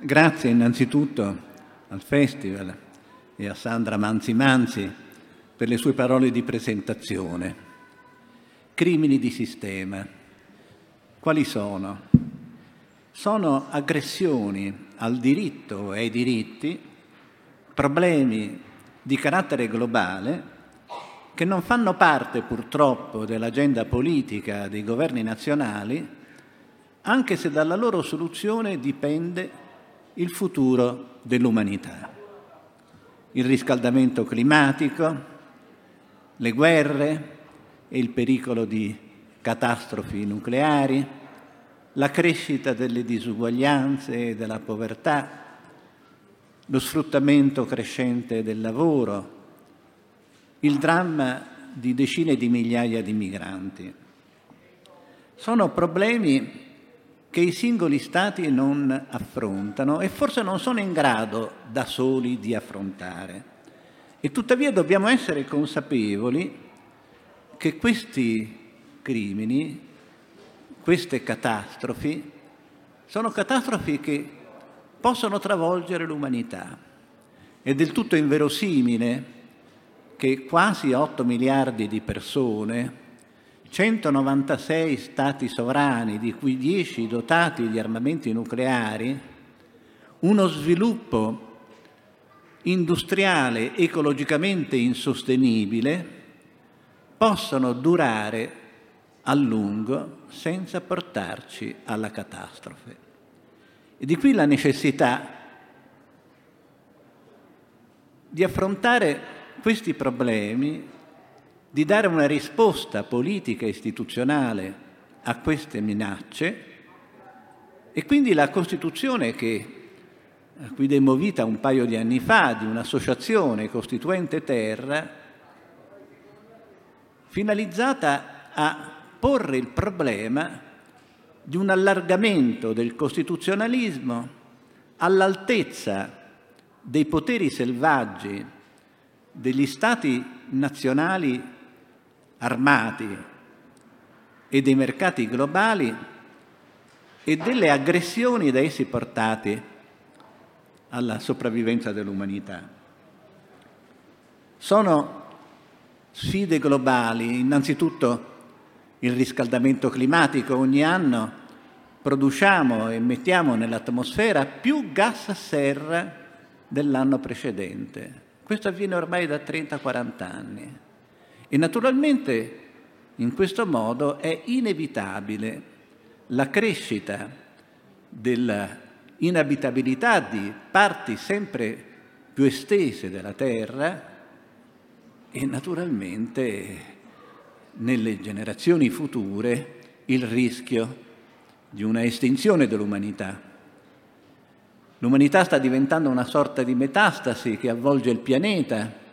Grazie innanzitutto al Festival e a Sandra Manzi Manzi per le sue parole di presentazione. Crimini di sistema. Quali sono? Sono aggressioni al diritto e ai diritti, problemi di carattere globale che non fanno parte purtroppo dell'agenda politica dei governi nazionali, anche se dalla loro soluzione dipende il futuro dell'umanità. Il riscaldamento climatico, le guerre e il pericolo di catastrofi nucleari, la crescita delle disuguaglianze e della povertà, lo sfruttamento crescente del lavoro, il dramma di decine di migliaia di migranti. Sono problemi che i singoli Stati non affrontano e forse non sono in grado da soli di affrontare. E tuttavia dobbiamo essere consapevoli che questi crimini, queste catastrofi, sono catastrofi che possono travolgere l'umanità. È del tutto inverosimile che quasi 8 miliardi di persone 196 stati sovrani, di cui 10 dotati di armamenti nucleari, uno sviluppo industriale ecologicamente insostenibile, possono durare a lungo senza portarci alla catastrofe. E di qui la necessità di affrontare questi problemi di dare una risposta politica e istituzionale a queste minacce. E quindi la Costituzione che a cui demmo vita un paio di anni fa di un'associazione costituente terra finalizzata a porre il problema di un allargamento del costituzionalismo all'altezza dei poteri selvaggi degli stati nazionali armati e dei mercati globali e delle aggressioni da essi portate alla sopravvivenza dell'umanità. Sono sfide globali, innanzitutto il riscaldamento climatico. Ogni anno produciamo e mettiamo nell'atmosfera più gas serra dell'anno precedente. Questo avviene ormai da 30-40 anni. E naturalmente in questo modo è inevitabile la crescita dell'inabitabilità di parti sempre più estese della Terra e naturalmente nelle generazioni future il rischio di una estinzione dell'umanità. L'umanità sta diventando una sorta di metastasi che avvolge il pianeta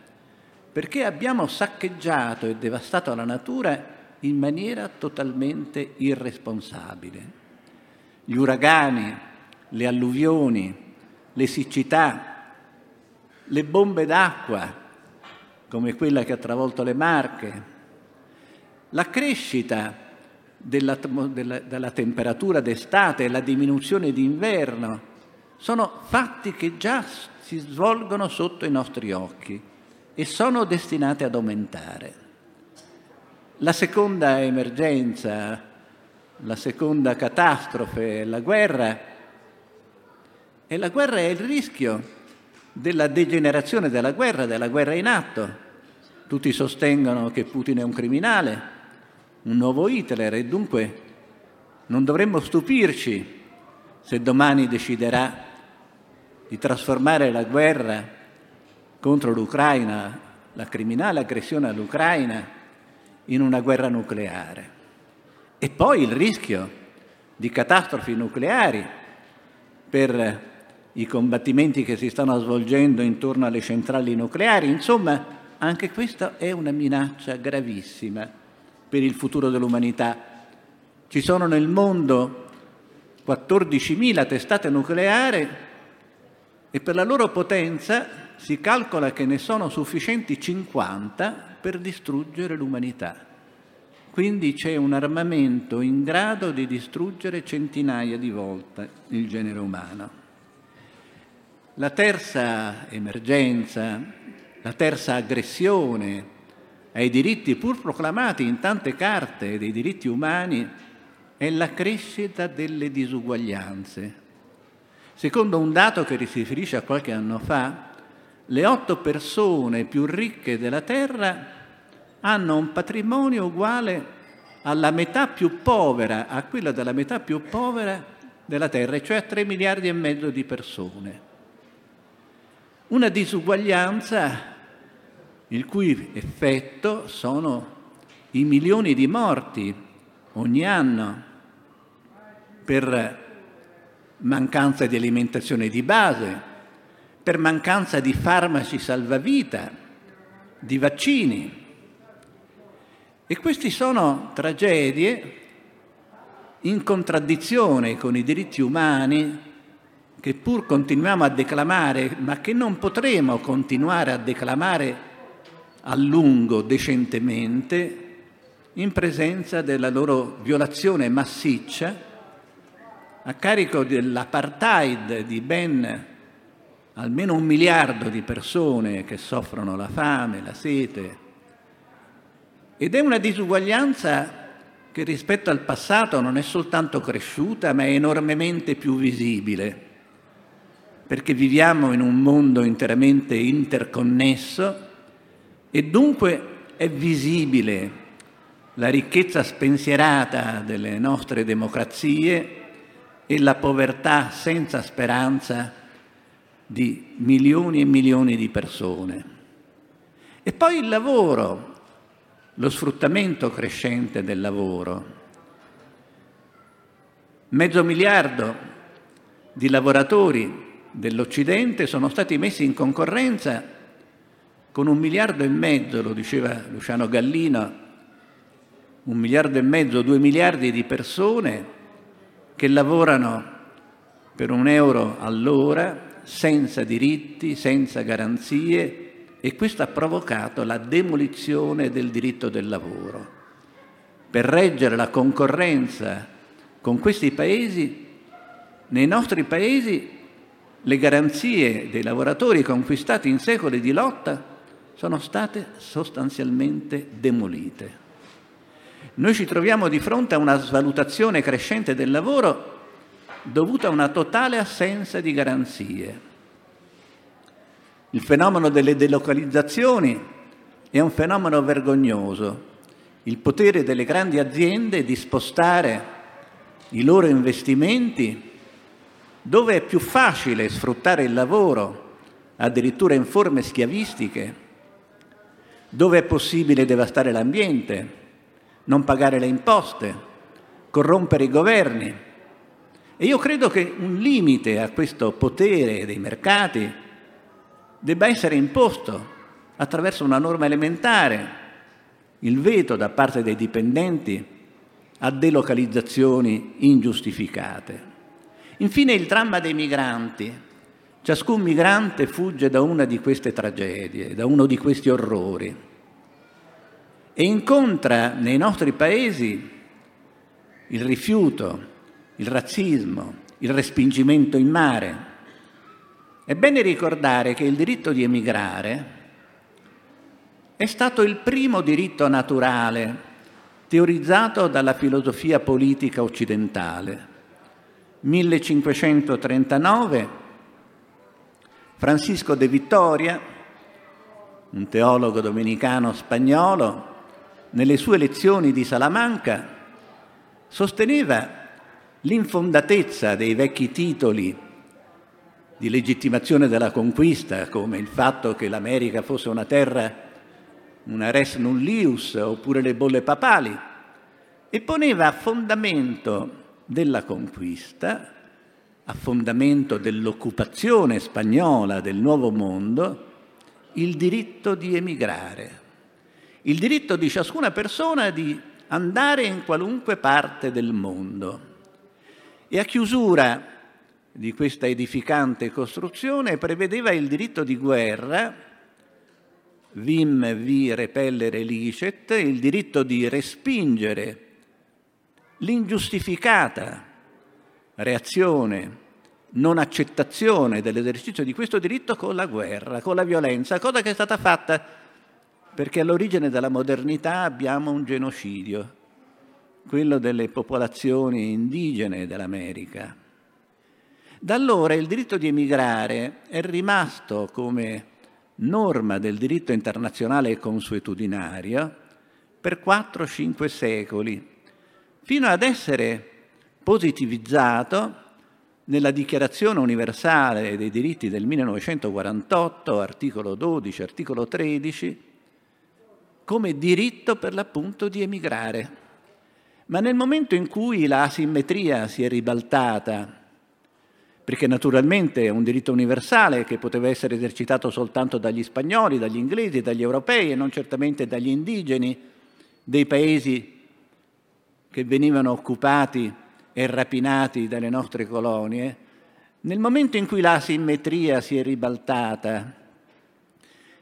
perché abbiamo saccheggiato e devastato la natura in maniera totalmente irresponsabile. Gli uragani, le alluvioni, le siccità, le bombe d'acqua, come quella che ha travolto le Marche, la crescita della, della, della temperatura d'estate e la diminuzione d'inverno, sono fatti che già si svolgono sotto i nostri occhi e sono destinate ad aumentare. La seconda emergenza, la seconda catastrofe, la guerra, e la guerra è il rischio della degenerazione della guerra, della guerra in atto. Tutti sostengono che Putin è un criminale, un nuovo Hitler e dunque non dovremmo stupirci se domani deciderà di trasformare la guerra contro l'Ucraina, la criminale aggressione all'Ucraina, in una guerra nucleare. E poi il rischio di catastrofi nucleari per i combattimenti che si stanno svolgendo intorno alle centrali nucleari. Insomma, anche questa è una minaccia gravissima per il futuro dell'umanità. Ci sono nel mondo 14.000 testate nucleari e per la loro potenza si calcola che ne sono sufficienti 50 per distruggere l'umanità. Quindi c'è un armamento in grado di distruggere centinaia di volte il genere umano. La terza emergenza, la terza aggressione ai diritti pur proclamati in tante carte dei diritti umani è la crescita delle disuguaglianze. Secondo un dato che si riferisce a qualche anno fa, le otto persone più ricche della Terra hanno un patrimonio uguale alla metà più povera, a quella della metà più povera della Terra, cioè a 3 miliardi e mezzo di persone. Una disuguaglianza il cui effetto sono i milioni di morti ogni anno per mancanza di alimentazione di base, per mancanza di farmaci salvavita, di vaccini. E queste sono tragedie in contraddizione con i diritti umani che pur continuiamo a declamare, ma che non potremo continuare a declamare a lungo, decentemente, in presenza della loro violazione massiccia a carico dell'apartheid di ben almeno un miliardo di persone che soffrono la fame, la sete. Ed è una disuguaglianza che rispetto al passato non è soltanto cresciuta, ma è enormemente più visibile, perché viviamo in un mondo interamente interconnesso e dunque è visibile la ricchezza spensierata delle nostre democrazie e la povertà senza speranza di milioni e milioni di persone. E poi il lavoro, lo sfruttamento crescente del lavoro. Mezzo miliardo di lavoratori dell'Occidente sono stati messi in concorrenza con un miliardo e mezzo, lo diceva Luciano Gallino, un miliardo e mezzo, due miliardi di persone che lavorano per un euro all'ora, senza diritti, senza garanzie, e questo ha provocato la demolizione del diritto del lavoro. Per reggere la concorrenza con questi paesi, nei nostri paesi le garanzie dei lavoratori conquistati in secoli di lotta sono state sostanzialmente demolite. Noi ci troviamo di fronte a una svalutazione crescente del lavoro dovuta a una totale assenza di garanzie. Il fenomeno delle delocalizzazioni è un fenomeno vergognoso. Il potere delle grandi aziende di spostare i loro investimenti dove è più facile sfruttare il lavoro, addirittura in forme schiavistiche, dove è possibile devastare l'ambiente, non pagare le imposte, corrompere i governi. E io credo che un limite a questo potere dei mercati debba essere imposto attraverso una norma elementare, il veto da parte dei dipendenti a delocalizzazioni ingiustificate. Infine il dramma dei migranti. Ciascun migrante fugge da una di queste tragedie, da uno di questi orrori e incontra nei nostri paesi il rifiuto, il razzismo, il respingimento in mare. È bene ricordare che il diritto di emigrare è stato il primo diritto naturale teorizzato dalla filosofia politica occidentale. 1539 Francisco de Vittoria, un teologo domenicano spagnolo, nelle sue lezioni di Salamanca sosteneva l'infondatezza dei vecchi titoli di legittimazione della conquista, come il fatto che l'America fosse una terra, una res nullius, oppure le bolle papali, e poneva a fondamento della conquista a fondamento dell'occupazione spagnola del Nuovo Mondo il diritto di emigrare, il diritto di ciascuna persona di andare in qualunque parte del mondo. E a chiusura di questa edificante costruzione prevedeva il diritto di guerra, vim vi repellere licet, il diritto di respingere l'ingiustificata reazione non accettazione dell'esercizio di questo diritto con la guerra, con la violenza, cosa che è stata fatta perché all'origine della modernità abbiamo un genocidio, quello delle popolazioni indigene dell'America. Da allora il diritto di emigrare è rimasto come norma del diritto internazionale consuetudinario per 4-5 secoli, fino ad essere positivizzato nella Dichiarazione universale dei diritti del 1948, articolo 12, articolo 13, come diritto per l'appunto di emigrare. Ma nel momento in cui la asimmetria si è ribaltata perché naturalmente è un diritto universale che poteva essere esercitato soltanto dagli spagnoli, dagli inglesi, dagli europei e non certamente dagli indigeni dei paesi che venivano occupati e rapinati dalle nostre colonie, nel momento in cui la simmetria si è ribaltata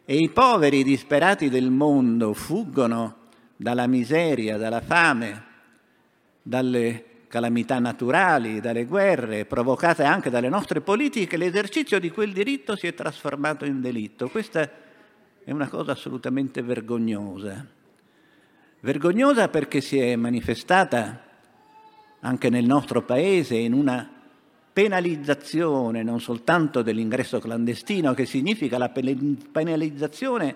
e i poveri disperati del mondo fuggono dalla miseria, dalla fame, dalle calamità naturali, dalle guerre provocate anche dalle nostre politiche, l'esercizio di quel diritto si è trasformato in delitto. Questa è una cosa assolutamente vergognosa. Vergognosa perché si è manifestata anche nel nostro Paese in una penalizzazione non soltanto dell'ingresso clandestino, che significa la penalizzazione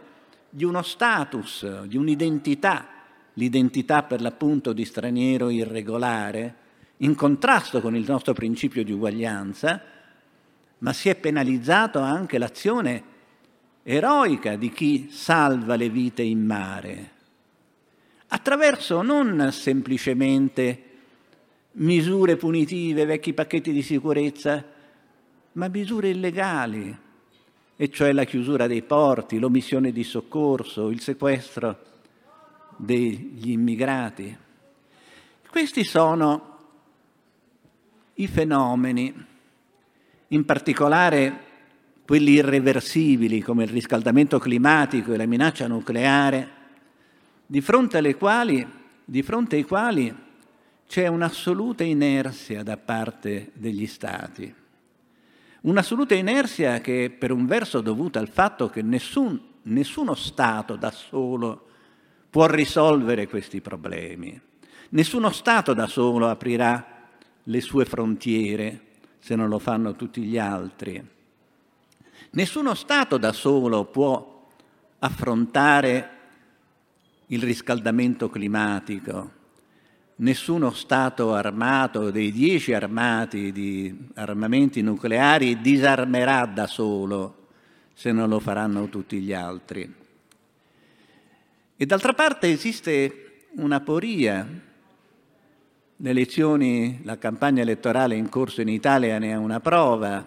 di uno status, di un'identità, l'identità per l'appunto di straniero irregolare, in contrasto con il nostro principio di uguaglianza, ma si è penalizzato anche l'azione eroica di chi salva le vite in mare, attraverso non semplicemente misure punitive, vecchi pacchetti di sicurezza, ma misure illegali, e cioè la chiusura dei porti, l'omissione di soccorso, il sequestro degli immigrati. Questi sono i fenomeni, in particolare quelli irreversibili come il riscaldamento climatico e la minaccia nucleare, di fronte, quali, di fronte ai quali c'è un'assoluta inerzia da parte degli Stati. Un'assoluta inerzia che è per un verso dovuta al fatto che nessun, nessuno Stato da solo può risolvere questi problemi. Nessuno Stato da solo aprirà le sue frontiere se non lo fanno tutti gli altri. Nessuno Stato da solo può affrontare il riscaldamento climatico, nessuno Stato armato dei dieci armati di armamenti nucleari disarmerà da solo se non lo faranno tutti gli altri. E d'altra parte esiste una poria le elezioni, la campagna elettorale in corso in Italia ne è una prova.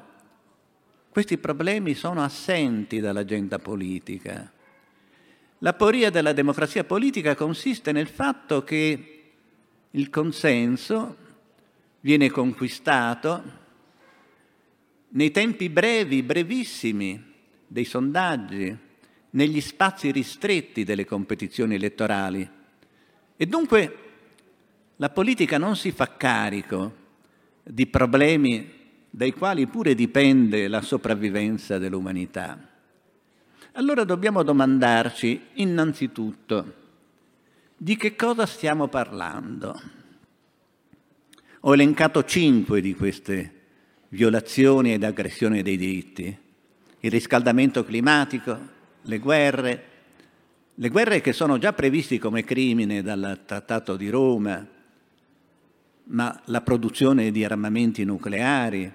Questi problemi sono assenti dall'agenda politica. La poria della democrazia politica consiste nel fatto che il consenso viene conquistato nei tempi brevi, brevissimi dei sondaggi, negli spazi ristretti delle competizioni elettorali. E dunque la politica non si fa carico di problemi dai quali pure dipende la sopravvivenza dell'umanità. Allora dobbiamo domandarci innanzitutto di che cosa stiamo parlando. Ho elencato cinque di queste violazioni ed aggressioni dei diritti. Il riscaldamento climatico, le guerre, le guerre che sono già previsti come crimine dal Trattato di Roma, ma la produzione di armamenti nucleari,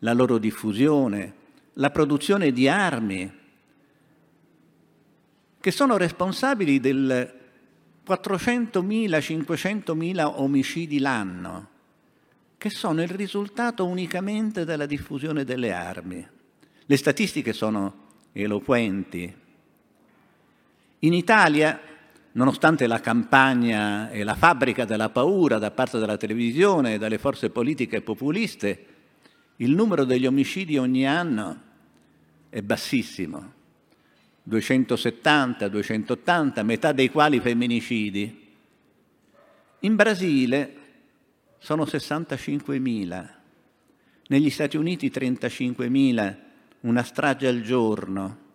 la loro diffusione, la produzione di armi, che sono responsabili del 400.000-500.000 omicidi l'anno, che sono il risultato unicamente della diffusione delle armi. Le statistiche sono eloquenti. In Italia nonostante la campagna e la fabbrica della paura da parte della televisione e dalle forze politiche populiste, il numero degli omicidi ogni anno è bassissimo, 270, 280, metà dei quali femminicidi. In Brasile sono 65.000, negli Stati Uniti 35.000, una strage al giorno,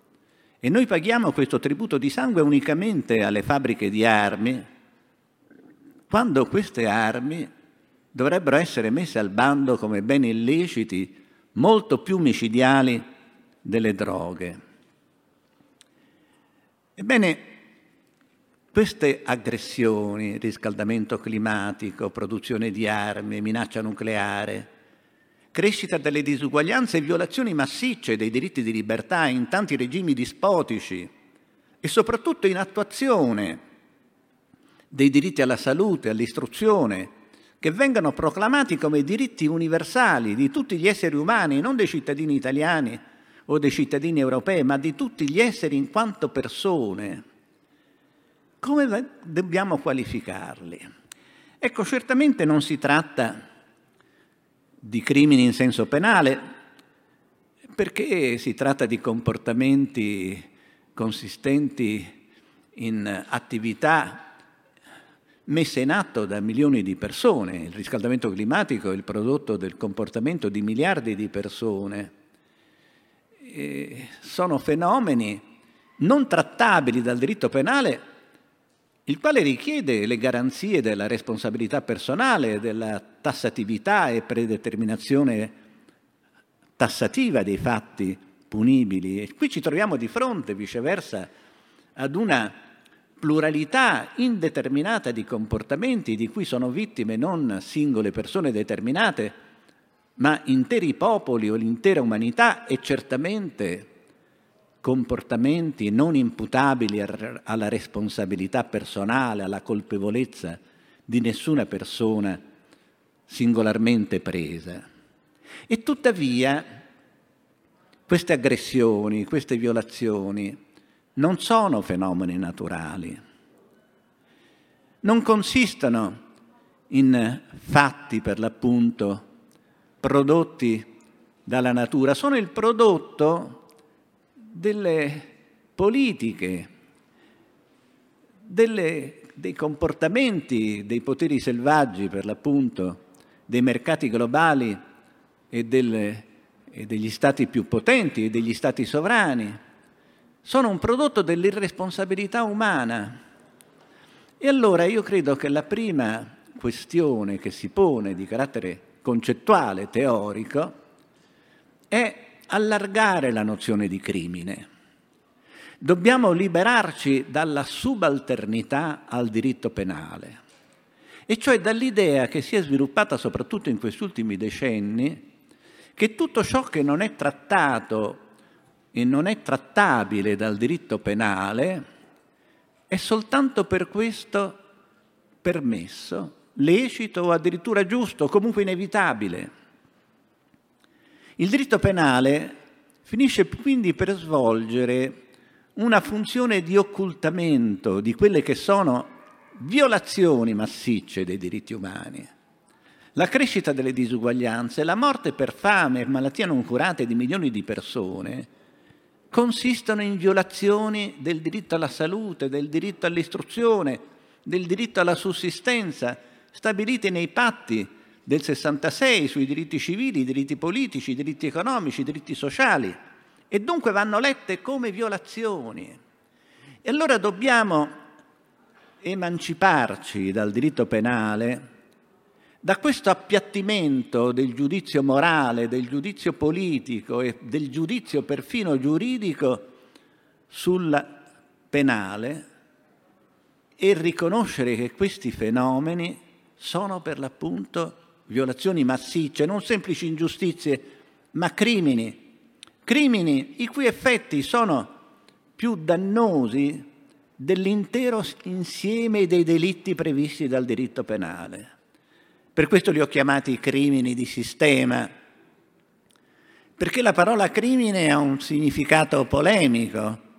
e noi paghiamo questo tributo di sangue unicamente alle fabbriche di armi, quando queste armi dovrebbero essere messe al bando come beni illeciti molto più micidiali delle droghe. Ebbene, queste aggressioni, riscaldamento climatico, produzione di armi, minaccia nucleare, crescita delle disuguaglianze e violazioni massicce dei diritti di libertà in tanti regimi dispotici e soprattutto in attuazione dei diritti alla salute, all'istruzione, che vengano proclamati come diritti universali di tutti gli esseri umani, non dei cittadini italiani o dei cittadini europei, ma di tutti gli esseri in quanto persone come dobbiamo qualificarli? Ecco, certamente non si tratta di crimini in senso penale, perché si tratta di comportamenti consistenti in attività messe in atto da milioni di persone. Il riscaldamento climatico è il prodotto del comportamento di miliardi di persone. E sono fenomeni non trattabili dal diritto penale il quale richiede le garanzie della responsabilità personale, della tassatività e predeterminazione tassativa dei fatti punibili. E qui ci troviamo di fronte, viceversa, ad una pluralità indeterminata di comportamenti di cui sono vittime non singole persone determinate, ma interi popoli o l'intera umanità e certamente comportamenti non imputabili alla responsabilità personale, alla colpevolezza di nessuna persona singolarmente presa. E tuttavia queste aggressioni, queste violazioni non sono fenomeni naturali, non consistono in fatti per l'appunto prodotti dalla natura, sono il prodotto delle politiche, delle, dei comportamenti dei poteri selvaggi, per l'appunto, dei mercati globali e, delle, e degli stati più potenti e degli stati sovrani. Sono un prodotto dell'irresponsabilità umana. E allora io credo che la prima questione che si pone di carattere concettuale, teorico, è allargare la nozione di crimine. Dobbiamo liberarci dalla subalternità al diritto penale, e cioè dall'idea che si è sviluppata soprattutto in questi ultimi decenni che tutto ciò che non è trattato e non è trattabile dal diritto penale è soltanto per questo permesso, lecito o addirittura giusto, comunque inevitabile. Il diritto penale finisce quindi per svolgere una funzione di occultamento di quelle che sono violazioni massicce dei diritti umani. La crescita delle disuguaglianze, la morte per fame e malattie non curate di milioni di persone consistono in violazioni del diritto alla salute, del diritto all'istruzione, del diritto alla sussistenza, stabiliti nei patti del 66 sui diritti civili, i diritti politici, i diritti economici, i diritti sociali e dunque vanno lette come violazioni. E allora dobbiamo emanciparci dal diritto penale, da questo appiattimento del giudizio morale, del giudizio politico e del giudizio perfino giuridico sul penale e riconoscere che questi fenomeni sono per l'appunto violazioni massicce, non semplici ingiustizie, ma crimini, crimini i cui effetti sono più dannosi dell'intero insieme dei delitti previsti dal diritto penale. Per questo li ho chiamati crimini di sistema, perché la parola crimine ha un significato polemico,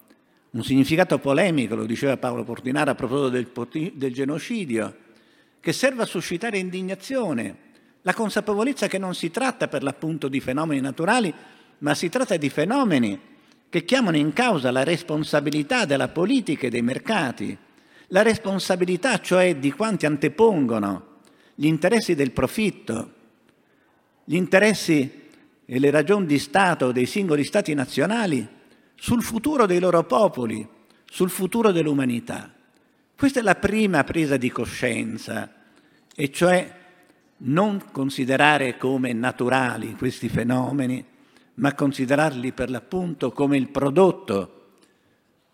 un significato polemico, lo diceva Paolo Portinara a proposito del, del genocidio, che serve a suscitare indignazione, la consapevolezza che non si tratta per l'appunto di fenomeni naturali, ma si tratta di fenomeni che chiamano in causa la responsabilità della politica e dei mercati, la responsabilità cioè di quanti antepongono gli interessi del profitto, gli interessi e le ragioni di Stato dei singoli Stati nazionali sul futuro dei loro popoli, sul futuro dell'umanità. Questa è la prima presa di coscienza, e cioè non considerare come naturali questi fenomeni, ma considerarli per l'appunto come il prodotto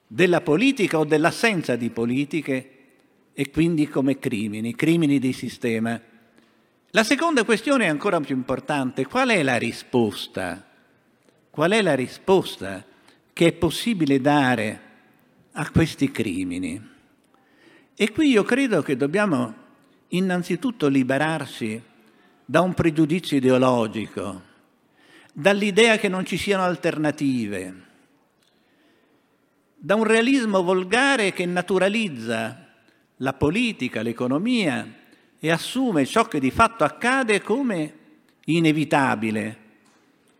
della politica o dell'assenza di politiche e quindi come crimini, crimini di sistema. La seconda questione è ancora più importante. Qual è la risposta? Qual è la risposta che è possibile dare a questi crimini? E qui io credo che dobbiamo innanzitutto liberarsi da un pregiudizio ideologico, dall'idea che non ci siano alternative, da un realismo volgare che naturalizza la politica, l'economia e assume ciò che di fatto accade come inevitabile,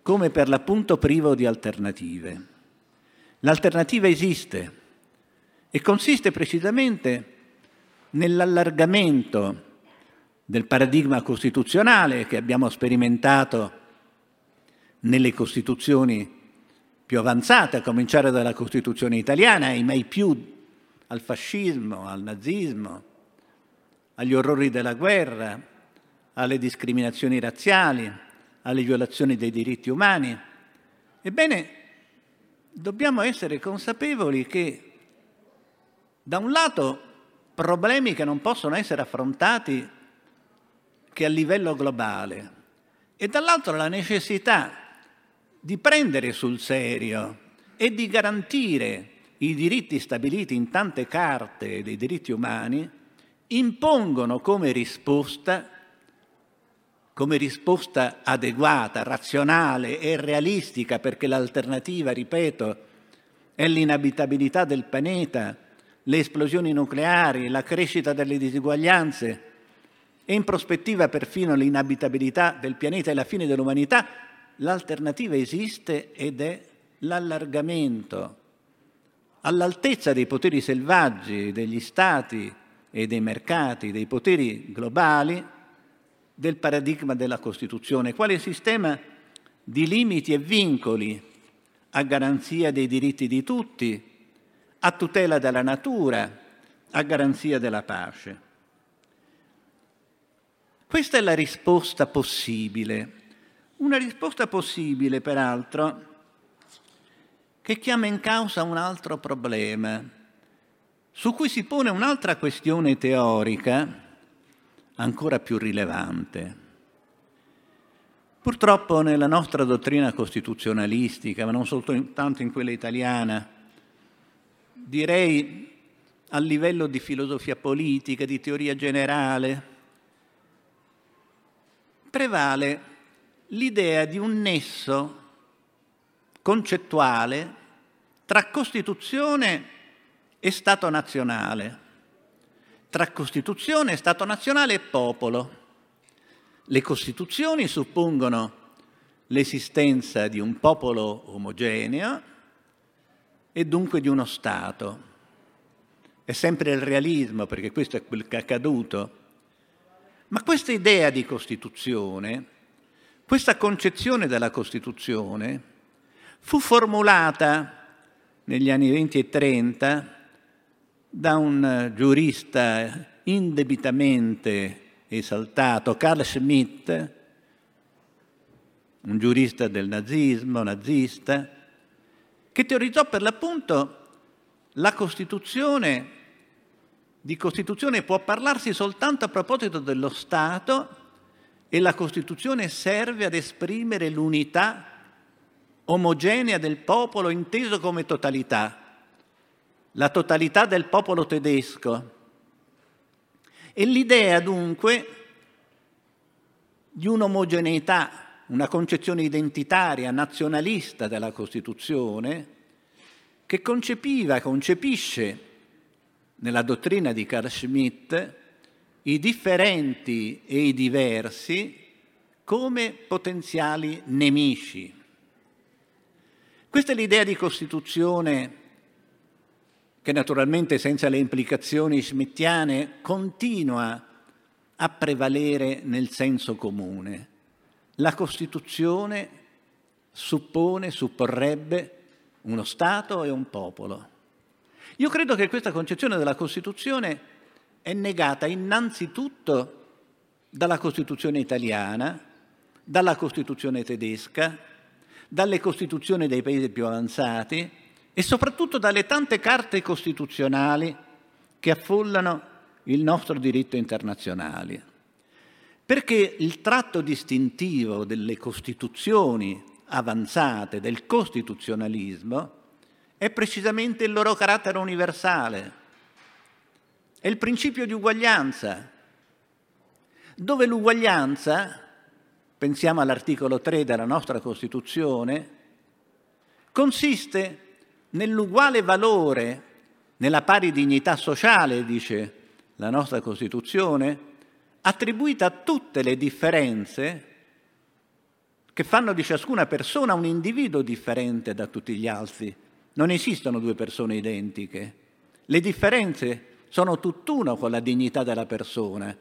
come per l'appunto privo di alternative. L'alternativa esiste e consiste precisamente nell'allargamento del paradigma costituzionale che abbiamo sperimentato nelle Costituzioni più avanzate, a cominciare dalla Costituzione italiana e mai più al fascismo, al nazismo, agli orrori della guerra, alle discriminazioni razziali, alle violazioni dei diritti umani. Ebbene, dobbiamo essere consapevoli che da un lato problemi che non possono essere affrontati che a livello globale. E dall'altro la necessità di prendere sul serio e di garantire i diritti stabiliti in tante carte dei diritti umani impongono come risposta, come risposta adeguata, razionale e realistica, perché l'alternativa, ripeto, è l'inabitabilità del pianeta, le esplosioni nucleari, la crescita delle disuguaglianze e in prospettiva perfino l'inabitabilità del pianeta e la fine dell'umanità, l'alternativa esiste ed è l'allargamento. All'altezza dei poteri selvaggi degli stati e dei mercati, dei poteri globali, del paradigma della Costituzione, quale sistema di limiti e vincoli a garanzia dei diritti di tutti, a tutela della natura, a garanzia della pace. Questa è la risposta possibile. Una risposta possibile, peraltro, che chiama in causa un altro problema, su cui si pone un'altra questione teorica ancora più rilevante. Purtroppo nella nostra dottrina costituzionalistica, ma non soltanto in quella italiana, direi a livello di filosofia politica, di teoria generale, prevale l'idea di un nesso concettuale tra Costituzione e Stato nazionale, tra Costituzione, Stato nazionale e popolo. Le Costituzioni suppongono l'esistenza di un popolo omogeneo e dunque di uno Stato. È sempre il realismo, perché questo è quel che è accaduto. Ma questa idea di Costituzione, questa concezione della Costituzione, fu formulata negli anni 20 e 30 da un giurista indebitamente esaltato, Carl Schmitt, un giurista del nazismo, nazista, che teorizzò per l'appunto la Costituzione. Di Costituzione può parlarsi soltanto a proposito dello Stato e la Costituzione serve ad esprimere l'unità omogenea del popolo inteso come totalità, la totalità del popolo tedesco. E l'idea dunque di un'omogeneità, una concezione identitaria, nazionalista della Costituzione, che concepiva, concepisce nella dottrina di Carl Schmitt i differenti e i diversi come potenziali nemici. Questa è l'idea di Costituzione che naturalmente senza le implicazioni schmittiane continua a prevalere nel senso comune. La Costituzione suppone, supporrebbe uno Stato e un popolo. Io credo che questa concezione della Costituzione è negata innanzitutto dalla Costituzione italiana, dalla Costituzione tedesca, dalle Costituzioni dei paesi più avanzati e soprattutto dalle tante carte costituzionali che affollano il nostro diritto internazionale. Perché il tratto distintivo delle Costituzioni avanzate, del costituzionalismo, è precisamente il loro carattere universale, è il principio di uguaglianza, dove l'uguaglianza, pensiamo all'articolo 3 della nostra Costituzione, consiste nell'uguale valore, nella pari dignità sociale, dice la nostra Costituzione, attribuita a tutte le differenze che fanno di ciascuna persona un individuo differente da tutti gli altri. Non esistono due persone identiche. Le differenze sono tutt'uno con la dignità della persona,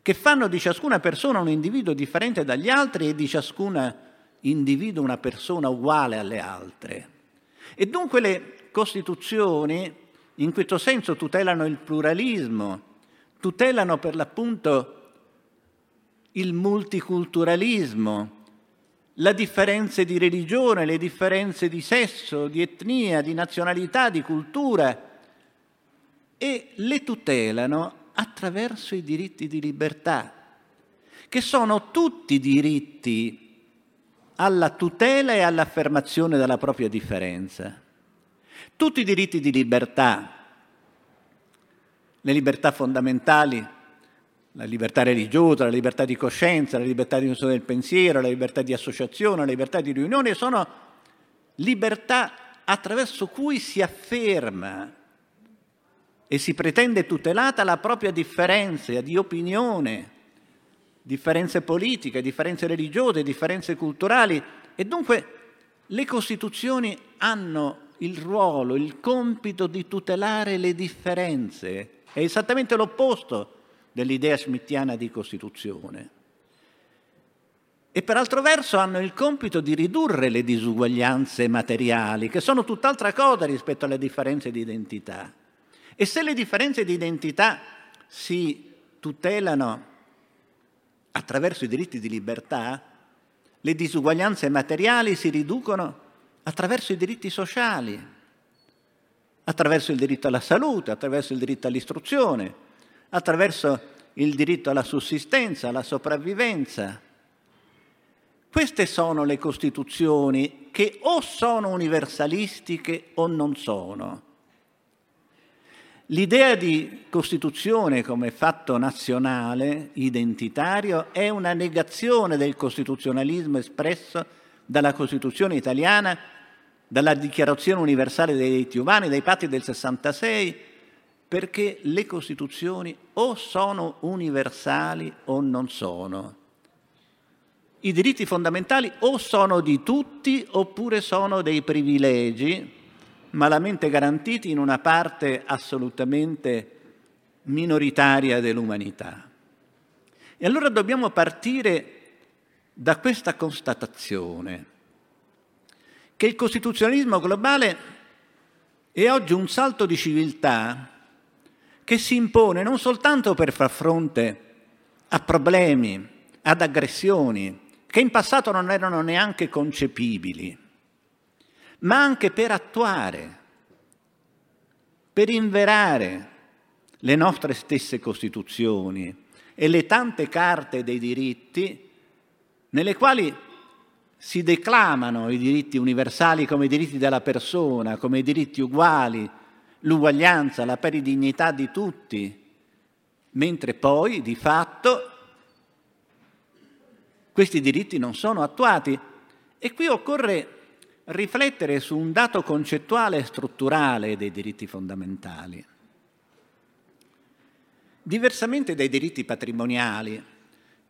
che fanno di ciascuna persona un individuo differente dagli altri e di ciascuna individuo una persona uguale alle altre. E dunque le Costituzioni in questo senso tutelano il pluralismo, tutelano per l'appunto il multiculturalismo, le differenze di religione, le differenze di sesso, di etnia, di nazionalità, di cultura e le tutelano attraverso i diritti di libertà, che sono tutti diritti alla tutela e all'affermazione della propria differenza. Tutti i diritti di libertà, le libertà fondamentali la libertà religiosa, la libertà di coscienza, la libertà di uso del pensiero, la libertà di associazione, la libertà di riunione, sono libertà attraverso cui si afferma e si pretende tutelata la propria differenza di opinione, differenze politiche, differenze religiose, differenze culturali e dunque le Costituzioni hanno il ruolo, il compito di tutelare le differenze. È esattamente l'opposto dell'idea smittiana di Costituzione. E per altro verso hanno il compito di ridurre le disuguaglianze materiali, che sono tutt'altra cosa rispetto alle differenze di identità. E se le differenze di identità si tutelano attraverso i diritti di libertà, le disuguaglianze materiali si riducono attraverso i diritti sociali, attraverso il diritto alla salute, attraverso il diritto all'istruzione, attraverso il diritto alla sussistenza, alla sopravvivenza. Queste sono le Costituzioni che o sono universalistiche o non sono. L'idea di Costituzione come fatto nazionale, identitario, è una negazione del costituzionalismo espresso dalla Costituzione italiana, dalla Dichiarazione universale dei diritti umani, dai patti del 66 perché le Costituzioni o sono universali o non sono. I diritti fondamentali o sono di tutti oppure sono dei privilegi malamente garantiti in una parte assolutamente minoritaria dell'umanità. E allora dobbiamo partire da questa constatazione, che il costituzionalismo globale è oggi un salto di civiltà che si impone non soltanto per far fronte a problemi, ad aggressioni che in passato non erano neanche concepibili, ma anche per attuare, per inverare le nostre stesse Costituzioni e le tante carte dei diritti nelle quali si declamano i diritti universali come diritti della persona, come diritti uguali, l'uguaglianza, la pari dignità di tutti, mentre poi di fatto questi diritti non sono attuati. E qui occorre riflettere su un dato concettuale e strutturale dei diritti fondamentali. Diversamente dai diritti patrimoniali,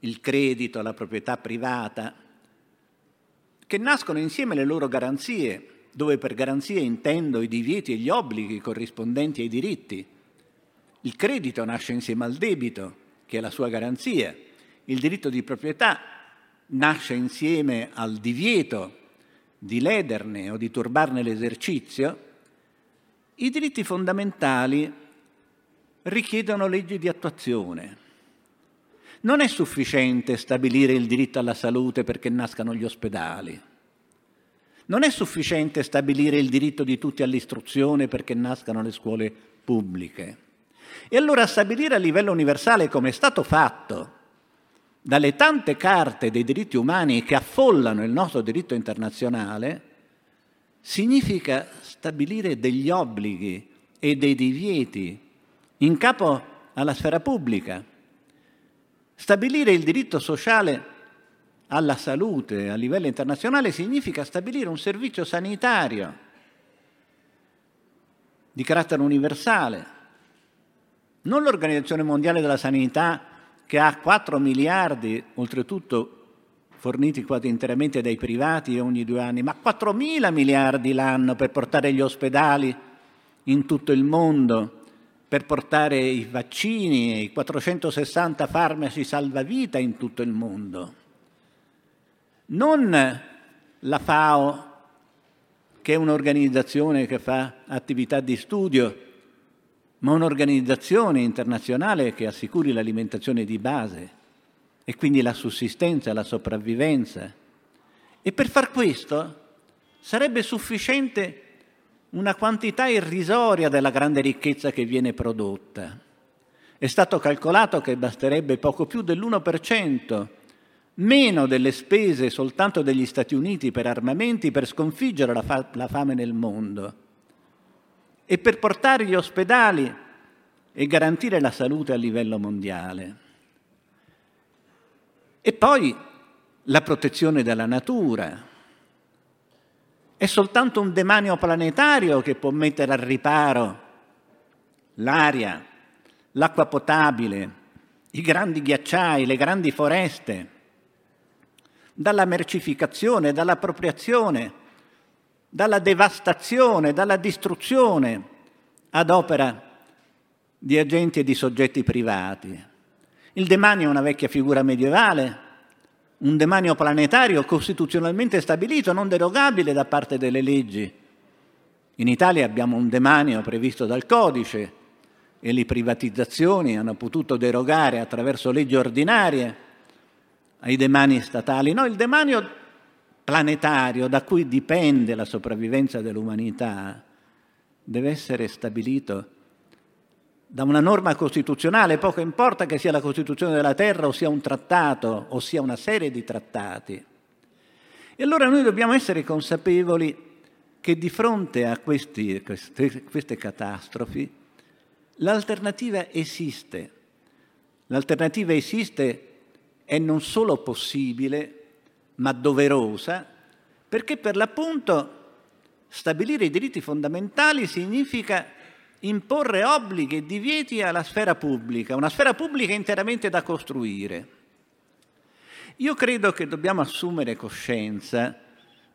il credito, la proprietà privata, che nascono insieme alle loro garanzie dove per garanzie intendo i divieti e gli obblighi corrispondenti ai diritti. Il credito nasce insieme al debito, che è la sua garanzia. Il diritto di proprietà nasce insieme al divieto di lederne o di turbarne l'esercizio, i diritti fondamentali richiedono leggi di attuazione. Non è sufficiente stabilire il diritto alla salute perché nascano gli ospedali. Non è sufficiente stabilire il diritto di tutti all'istruzione perché nascano le scuole pubbliche. E allora stabilire a livello universale, come è stato fatto dalle tante carte dei diritti umani che affollano il nostro diritto internazionale, significa stabilire degli obblighi e dei divieti in capo alla sfera pubblica. Stabilire il diritto sociale alla salute a livello internazionale significa stabilire un servizio sanitario di carattere universale. Non l'Organizzazione Mondiale della Sanità che ha 4 miliardi, oltretutto forniti quasi interamente dai privati ogni due anni, ma 4 mila miliardi l'anno per portare gli ospedali in tutto il mondo, per portare i vaccini e i 460 farmaci salvavita in tutto il mondo. Non la FAO, che è un'organizzazione che fa attività di studio, ma un'organizzazione internazionale che assicuri l'alimentazione di base e quindi la sussistenza, la sopravvivenza. E per far questo sarebbe sufficiente una quantità irrisoria della grande ricchezza che viene prodotta. È stato calcolato che basterebbe poco più dell'1%, meno delle spese soltanto degli Stati Uniti per armamenti per sconfiggere la, fa- la fame nel mondo. E per portare gli ospedali e garantire la salute a livello mondiale. E poi la protezione della natura, è soltanto un demanio planetario che può mettere al riparo l'aria, l'acqua potabile, i grandi ghiacciai, le grandi foreste, dalla mercificazione, dall'appropriazione, dalla devastazione, dalla distruzione ad opera di agenti e di soggetti privati. Il demanio è una vecchia figura medievale, un demanio planetario costituzionalmente stabilito, non derogabile da parte delle leggi. In Italia abbiamo un demanio previsto dal codice e le privatizzazioni hanno potuto derogare attraverso leggi ordinarie ai demani statali. No, il demanio planetario da cui dipende la sopravvivenza dell'umanità deve essere stabilito da una norma costituzionale, poco importa che sia la Costituzione della Terra o sia un trattato o sia una serie di trattati. E allora noi dobbiamo essere consapevoli che di fronte a questi, queste, queste catastrofi l'alternativa esiste. L'alternativa esiste è non solo possibile, ma doverosa, perché per l'appunto stabilire i diritti fondamentali significa imporre obblighi e divieti alla sfera pubblica, una sfera pubblica interamente da costruire. Io credo che dobbiamo assumere coscienza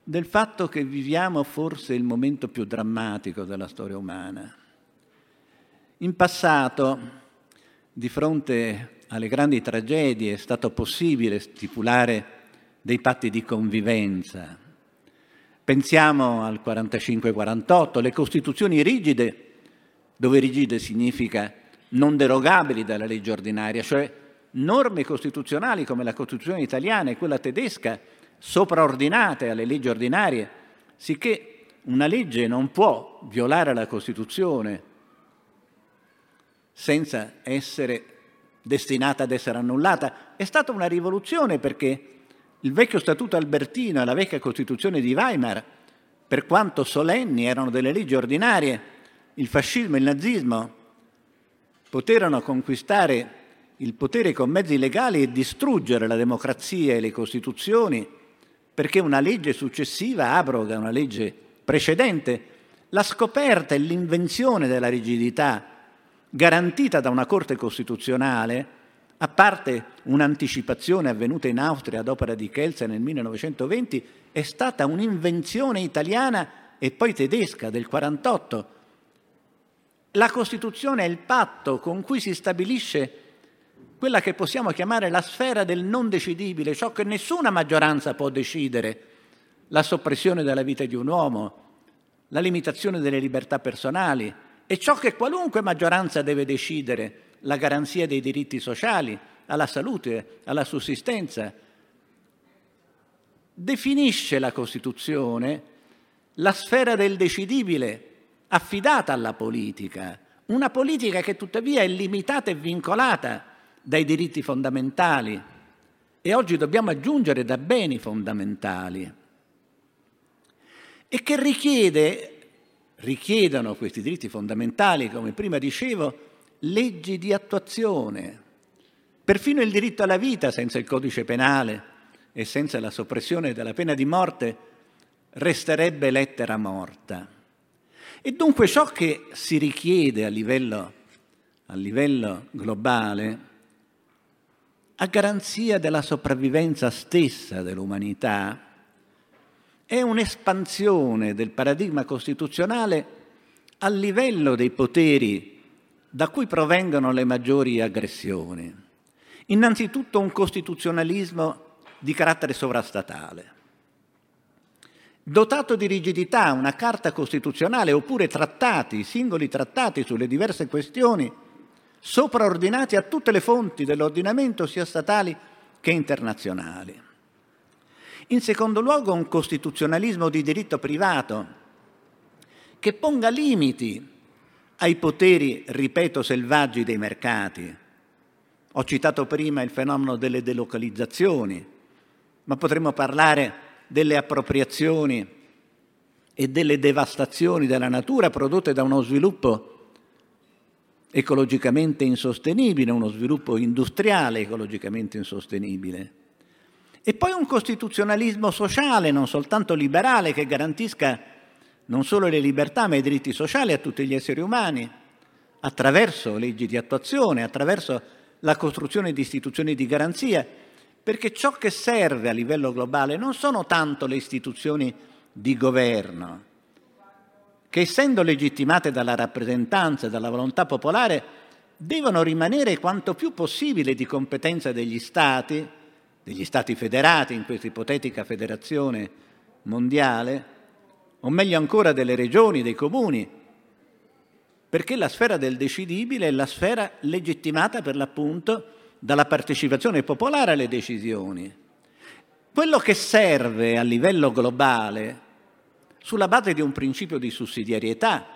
del fatto che viviamo forse il momento più drammatico della storia umana. In passato, di fronte alle grandi tragedie, è stato possibile stipulare dei patti di convivenza. Pensiamo al 45-48, le costituzioni rigide dove rigide significa non derogabili dalla legge ordinaria, cioè norme costituzionali come la Costituzione italiana e quella tedesca sopraordinate alle leggi ordinarie, sicché una legge non può violare la Costituzione senza essere destinata ad essere annullata. È stata una rivoluzione perché il vecchio Statuto albertino e la vecchia Costituzione di Weimar, per quanto solenni, erano delle leggi ordinarie il fascismo e il nazismo poterono conquistare il potere con mezzi legali e distruggere la democrazia e le costituzioni perché una legge successiva abroga una legge precedente. La scoperta e l'invenzione della rigidità garantita da una Corte Costituzionale, a parte un'anticipazione avvenuta in Austria ad opera di Kelsen nel 1920, è stata un'invenzione italiana e poi tedesca del 1948 la Costituzione è il patto con cui si stabilisce quella che possiamo chiamare la sfera del non decidibile, ciò che nessuna maggioranza può decidere, la soppressione della vita di un uomo, la limitazione delle libertà personali e ciò che qualunque maggioranza deve decidere, la garanzia dei diritti sociali, alla salute, alla sussistenza. Definisce la Costituzione la sfera del decidibile affidata alla politica, una politica che tuttavia è limitata e vincolata dai diritti fondamentali e oggi dobbiamo aggiungere da beni fondamentali e che richiede, richiedono questi diritti fondamentali, come prima dicevo, leggi di attuazione. Perfino il diritto alla vita senza il codice penale e senza la soppressione della pena di morte resterebbe lettera morta. E dunque ciò che si richiede a livello, a livello globale, a garanzia della sopravvivenza stessa dell'umanità, è un'espansione del paradigma costituzionale a livello dei poteri da cui provengono le maggiori aggressioni. Innanzitutto un costituzionalismo di carattere sovrastatale, dotato di rigidità, una carta costituzionale oppure trattati, singoli trattati sulle diverse questioni, sopraordinati a tutte le fonti dell'ordinamento sia statali che internazionali. In secondo luogo un costituzionalismo di diritto privato che ponga limiti ai poteri, ripeto, selvaggi dei mercati. Ho citato prima il fenomeno delle delocalizzazioni, ma potremmo parlare delle appropriazioni e delle devastazioni della natura prodotte da uno sviluppo ecologicamente insostenibile, uno sviluppo industriale ecologicamente insostenibile. E poi un costituzionalismo sociale, non soltanto liberale, che garantisca non solo le libertà ma i diritti sociali a tutti gli esseri umani, attraverso leggi di attuazione, attraverso la costruzione di istituzioni di garanzia, perché ciò che serve a livello globale non sono tanto le istituzioni di governo, che essendo legittimate dalla rappresentanza e dalla volontà popolare, devono rimanere quanto più possibile di competenza degli Stati, degli Stati federati in questa ipotetica federazione mondiale, o meglio ancora delle regioni, dei comuni, perché la sfera del decidibile è la sfera legittimata per l'appunto dalla partecipazione popolare alle decisioni. Quello che serve a livello globale, sulla base di un principio di sussidiarietà,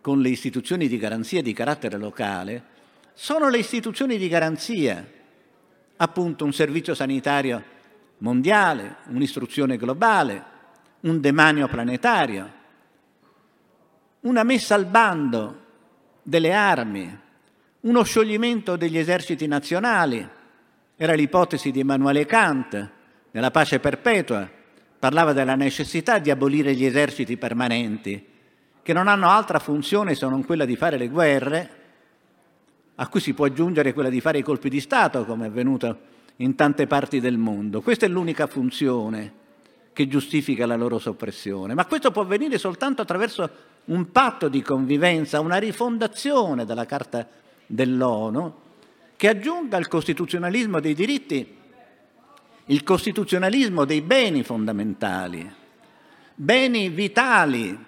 con le istituzioni di garanzia di carattere locale, sono le istituzioni di garanzia appunto un servizio sanitario mondiale, un'istruzione globale, un demanio planetario, una messa al bando delle armi, uno scioglimento degli eserciti nazionali. Era l'ipotesi di Emanuele Kant nella pace perpetua, parlava della necessità di abolire gli eserciti permanenti, che non hanno altra funzione se non quella di fare le guerre a cui si può aggiungere quella di fare i colpi di Stato, come è avvenuto in tante parti del mondo. Questa è l'unica funzione che giustifica la loro soppressione, ma questo può avvenire soltanto attraverso un patto di convivenza, una rifondazione della Carta dell'ONU che aggiunga al costituzionalismo dei diritti il costituzionalismo dei beni fondamentali, beni vitali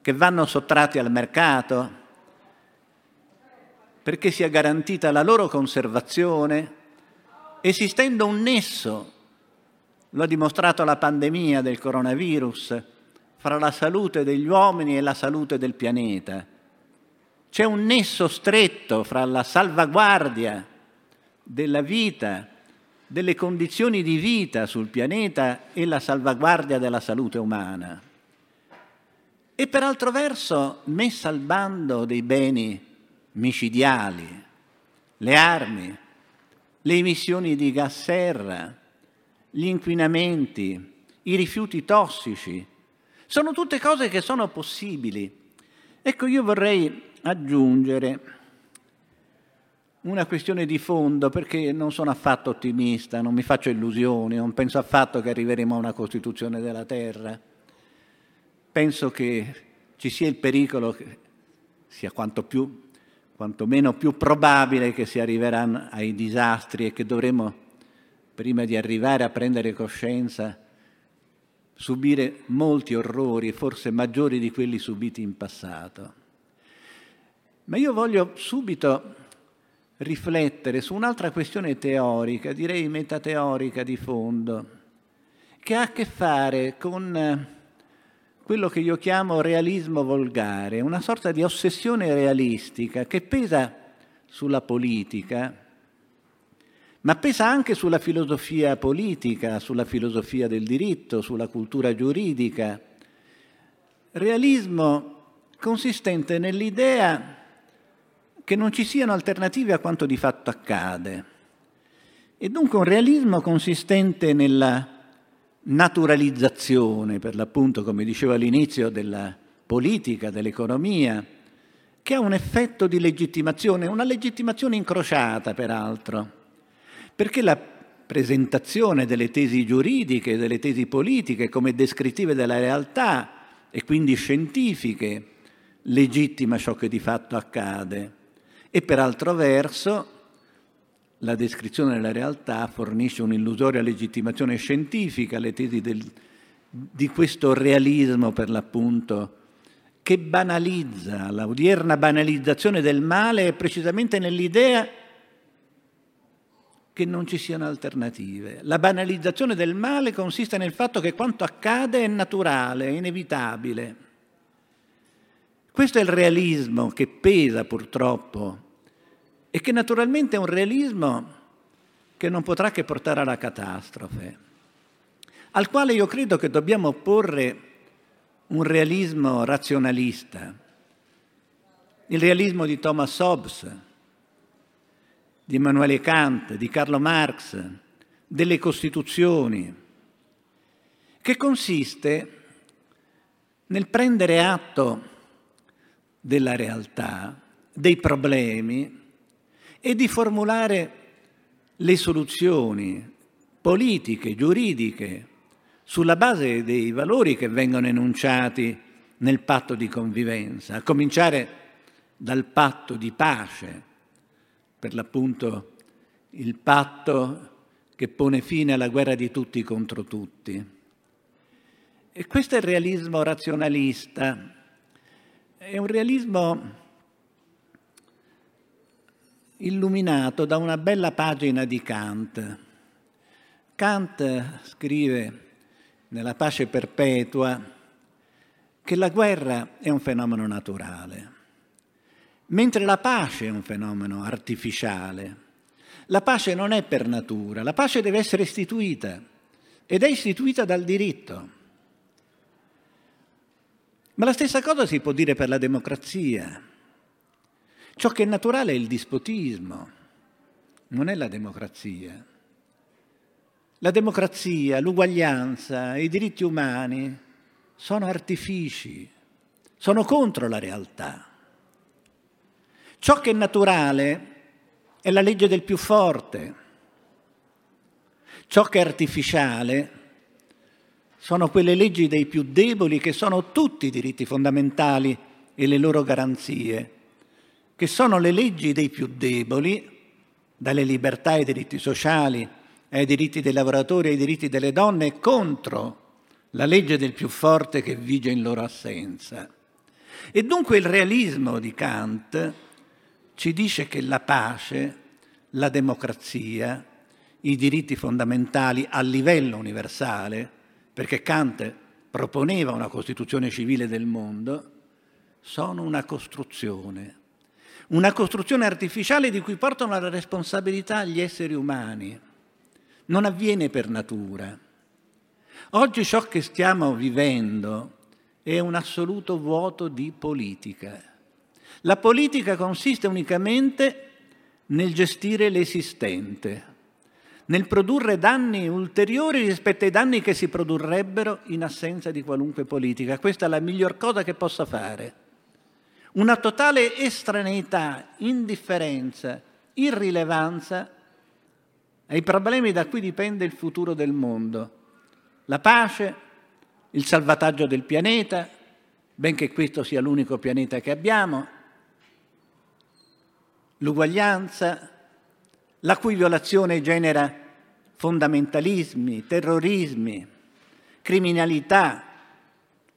che vanno sottratti al mercato, perché sia garantita la loro conservazione, esistendo un nesso, lo ha dimostrato la pandemia del coronavirus, fra la salute degli uomini e la salute del pianeta. C'è un nesso stretto fra la salvaguardia della vita, delle condizioni di vita sul pianeta e la salvaguardia della salute umana. E per altro verso messa al bando dei beni micidiali, le armi, le emissioni di gas serra, gli inquinamenti, i rifiuti tossici. Sono tutte cose che sono possibili. Ecco, io vorrei aggiungere una questione di fondo perché non sono affatto ottimista, non mi faccio illusioni, non penso affatto che arriveremo a una Costituzione della Terra. Penso che ci sia il pericolo che sia quanto più quantomeno più probabile che si arriveranno ai disastri e che dovremo, prima di arrivare a prendere coscienza, subire molti orrori, forse maggiori di quelli subiti in passato. Ma io voglio subito riflettere su un'altra questione teorica, direi metateorica di fondo, che ha a che fare con quello che io chiamo realismo volgare, una sorta di ossessione realistica che pesa sulla politica, ma pesa anche sulla filosofia politica, sulla filosofia del diritto, sulla cultura giuridica. Realismo consistente nell'idea che non ci siano alternative a quanto di fatto accade. E dunque un realismo consistente nella naturalizzazione, per l'appunto, come dicevo all'inizio, della politica, dell'economia, che ha un effetto di legittimazione, una legittimazione incrociata peraltro. Perché la presentazione delle tesi giuridiche, delle tesi politiche come descrittive della realtà e quindi scientifiche legittima ciò che di fatto accade. E per altro verso la descrizione della realtà fornisce un'illusoria legittimazione scientifica alle tesi del, di questo realismo per l'appunto che banalizza, l'odierna banalizzazione del male è precisamente nell'idea che non ci siano alternative. La banalizzazione del male consiste nel fatto che quanto accade è naturale, è inevitabile. Questo è il realismo che pesa purtroppo e che naturalmente è un realismo che non potrà che portare alla catastrofe, al quale io credo che dobbiamo opporre un realismo razionalista, il realismo di Thomas Hobbes, di Immanuele Kant, di Carlo Marx, delle Costituzioni, che consiste nel prendere atto della realtà, dei problemi e di formulare le soluzioni politiche, giuridiche, sulla base dei valori che vengono enunciati nel patto di convivenza, a cominciare dal patto di pace, per l'appunto il patto che pone fine alla guerra di tutti contro tutti. E questo è il realismo razionalista, è un realismo illuminato da una bella pagina di Kant. Kant scrive nella pace perpetua che la guerra è un fenomeno naturale mentre la pace è un fenomeno artificiale. La pace non è per natura, la pace deve essere istituita ed è istituita dal diritto. Ma la stessa cosa si può dire per la democrazia. Ciò che è naturale è il dispotismo, non è la democrazia. La democrazia, l'uguaglianza, i diritti umani sono artifici, sono contro la realtà. Ciò che è naturale è la legge del più forte. Ciò che è artificiale sono quelle leggi dei più deboli che sono tutti i diritti fondamentali e le loro garanzie, che sono le leggi dei più deboli, dalle libertà ai diritti sociali, ai diritti dei lavoratori, ai diritti delle donne, contro la legge del più forte che vige in loro assenza. E dunque il realismo di Kant ci dice che la pace, la democrazia, i diritti fondamentali a livello universale, perché Kant proponeva una Costituzione civile del mondo, sono una costruzione, una costruzione artificiale di cui portano la responsabilità gli esseri umani. Non avviene per natura. Oggi ciò che stiamo vivendo è un assoluto vuoto di politica. La politica consiste unicamente nel gestire l'esistente, nel produrre danni ulteriori rispetto ai danni che si produrrebbero in assenza di qualunque politica. Questa è la miglior cosa che possa fare. Una totale estraneità, indifferenza, irrilevanza ai problemi da cui dipende il futuro del mondo. La pace, il salvataggio del pianeta, benché questo sia l'unico pianeta che abbiamo, l'uguaglianza, la cui violazione genera fondamentalismi, terrorismi, criminalità.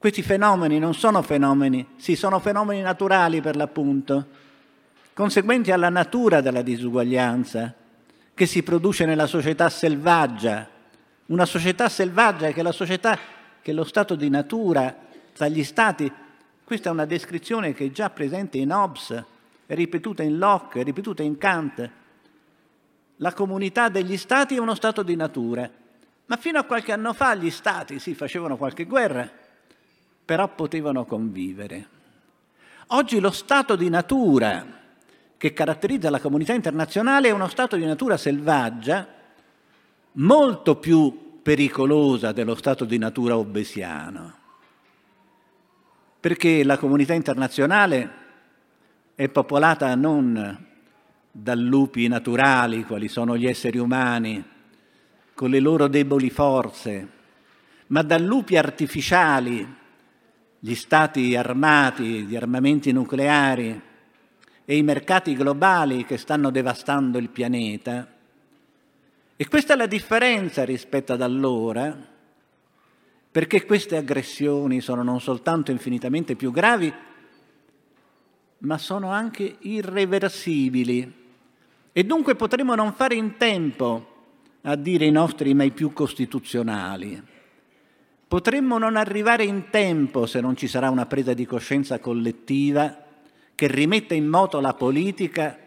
Questi fenomeni non sono fenomeni, sì, sono fenomeni naturali per l'appunto, conseguenti alla natura della disuguaglianza che si produce nella società selvaggia. Una società selvaggia che è la società che è lo stato di natura tra gli stati. Questa è una descrizione che è già presente in Hobbes, è ripetuta in Locke, è ripetuta in Kant. La comunità degli stati è uno stato di natura, ma fino a qualche anno fa gli stati si sì, facevano qualche guerra, però potevano convivere. Oggi lo stato di natura che caratterizza la comunità internazionale è uno stato di natura selvaggia, molto più pericolosa dello stato di natura obesiano, perché la comunità internazionale è popolata non da lupi naturali, quali sono gli esseri umani, con le loro deboli forze, ma da lupi artificiali, gli stati armati di armamenti nucleari, e i mercati globali che stanno devastando il pianeta. E questa è la differenza rispetto ad allora, perché queste aggressioni sono non soltanto infinitamente più gravi, ma sono anche irreversibili. E dunque potremo non fare in tempo a dire i nostri mai più costituzionali. Potremmo non arrivare in tempo se non ci sarà una presa di coscienza collettiva che rimetta in moto la politica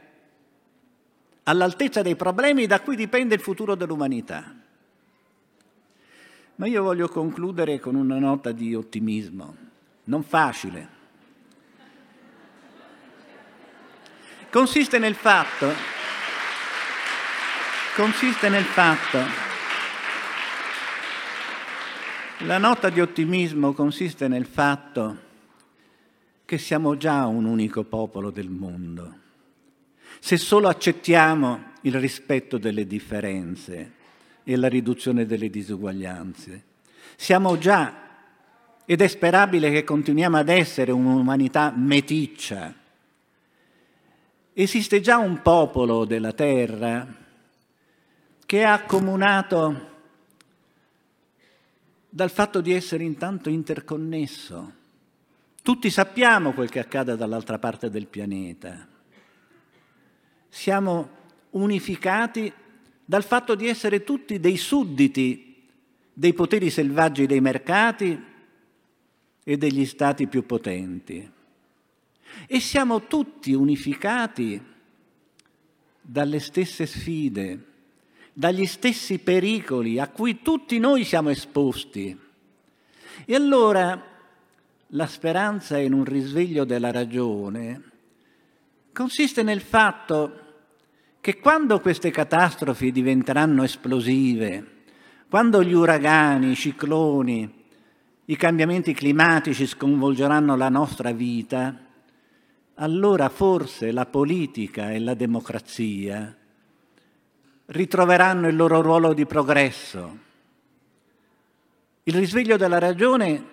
all'altezza dei problemi da cui dipende il futuro dell'umanità. Ma io voglio concludere con una nota di ottimismo, non facile. Consiste nel fatto, consiste nel fatto, la nota di ottimismo consiste nel fatto che siamo già un unico popolo del mondo. Se solo accettiamo il rispetto delle differenze e la riduzione delle disuguaglianze, siamo già, ed è sperabile che continuiamo ad essere un'umanità meticcia. Esiste già un popolo della terra che è accomunato dal fatto di essere intanto interconnesso tutti sappiamo quel che accade dall'altra parte del pianeta. Siamo unificati dal fatto di essere tutti dei sudditi dei poteri selvaggi dei mercati e degli stati più potenti. E siamo tutti unificati dalle stesse sfide, dagli stessi pericoli a cui tutti noi siamo esposti. E allora la speranza in un risveglio della ragione consiste nel fatto che quando queste catastrofi diventeranno esplosive, quando gli uragani, i cicloni, i cambiamenti climatici sconvolgeranno la nostra vita, allora forse la politica e la democrazia ritroveranno il loro ruolo di progresso. Il risveglio della ragione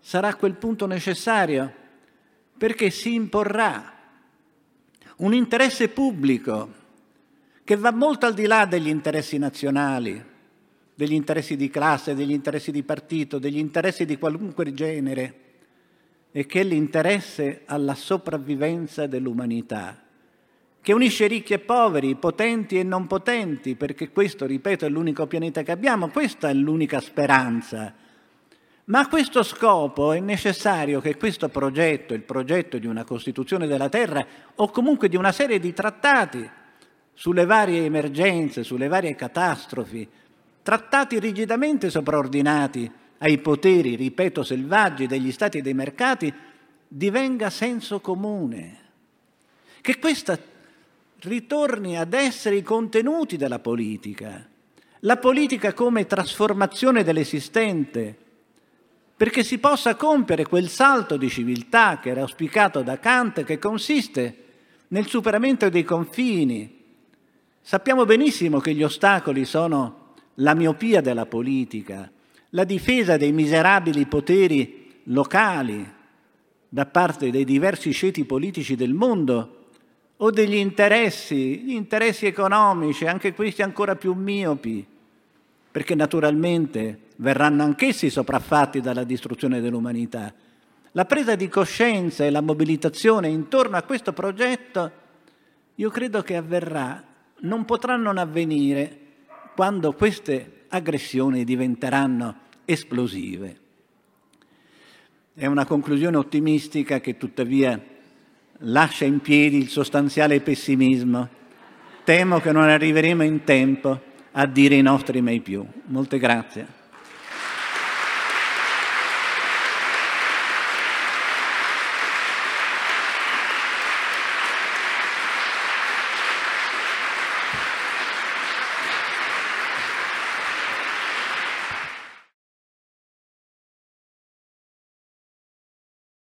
sarà quel punto necessario perché si imporrà un interesse pubblico che va molto al di là degli interessi nazionali, degli interessi di classe, degli interessi di partito, degli interessi di qualunque genere, e che è l'interesse alla sopravvivenza dell'umanità, che unisce ricchi e poveri, potenti e non potenti, perché questo, ripeto, è l'unico pianeta che abbiamo, questa è l'unica speranza ma a questo scopo è necessario che questo progetto, il progetto di una Costituzione della Terra o comunque di una serie di trattati sulle varie emergenze, sulle varie catastrofi, trattati rigidamente sopraordinati ai poteri, ripeto, selvaggi degli stati e dei mercati, divenga senso comune. Che questa ritorni ad essere i contenuti della politica, la politica come trasformazione dell'esistente, perché si possa compiere quel salto di civiltà che era auspicato da Kant, che consiste nel superamento dei confini. Sappiamo benissimo che gli ostacoli sono la miopia della politica, la difesa dei miserabili poteri locali da parte dei diversi ceti politici del mondo o degli interessi, gli interessi economici, anche questi ancora più miopi, perché naturalmente verranno anch'essi sopraffatti dalla distruzione dell'umanità. La presa di coscienza e la mobilitazione intorno a questo progetto, io credo che avverrà, non potrà non avvenire quando queste aggressioni diventeranno esplosive. È una conclusione ottimistica che tuttavia lascia in piedi il sostanziale pessimismo. Temo che non arriveremo in tempo a dire i nostri mai più. Molte grazie.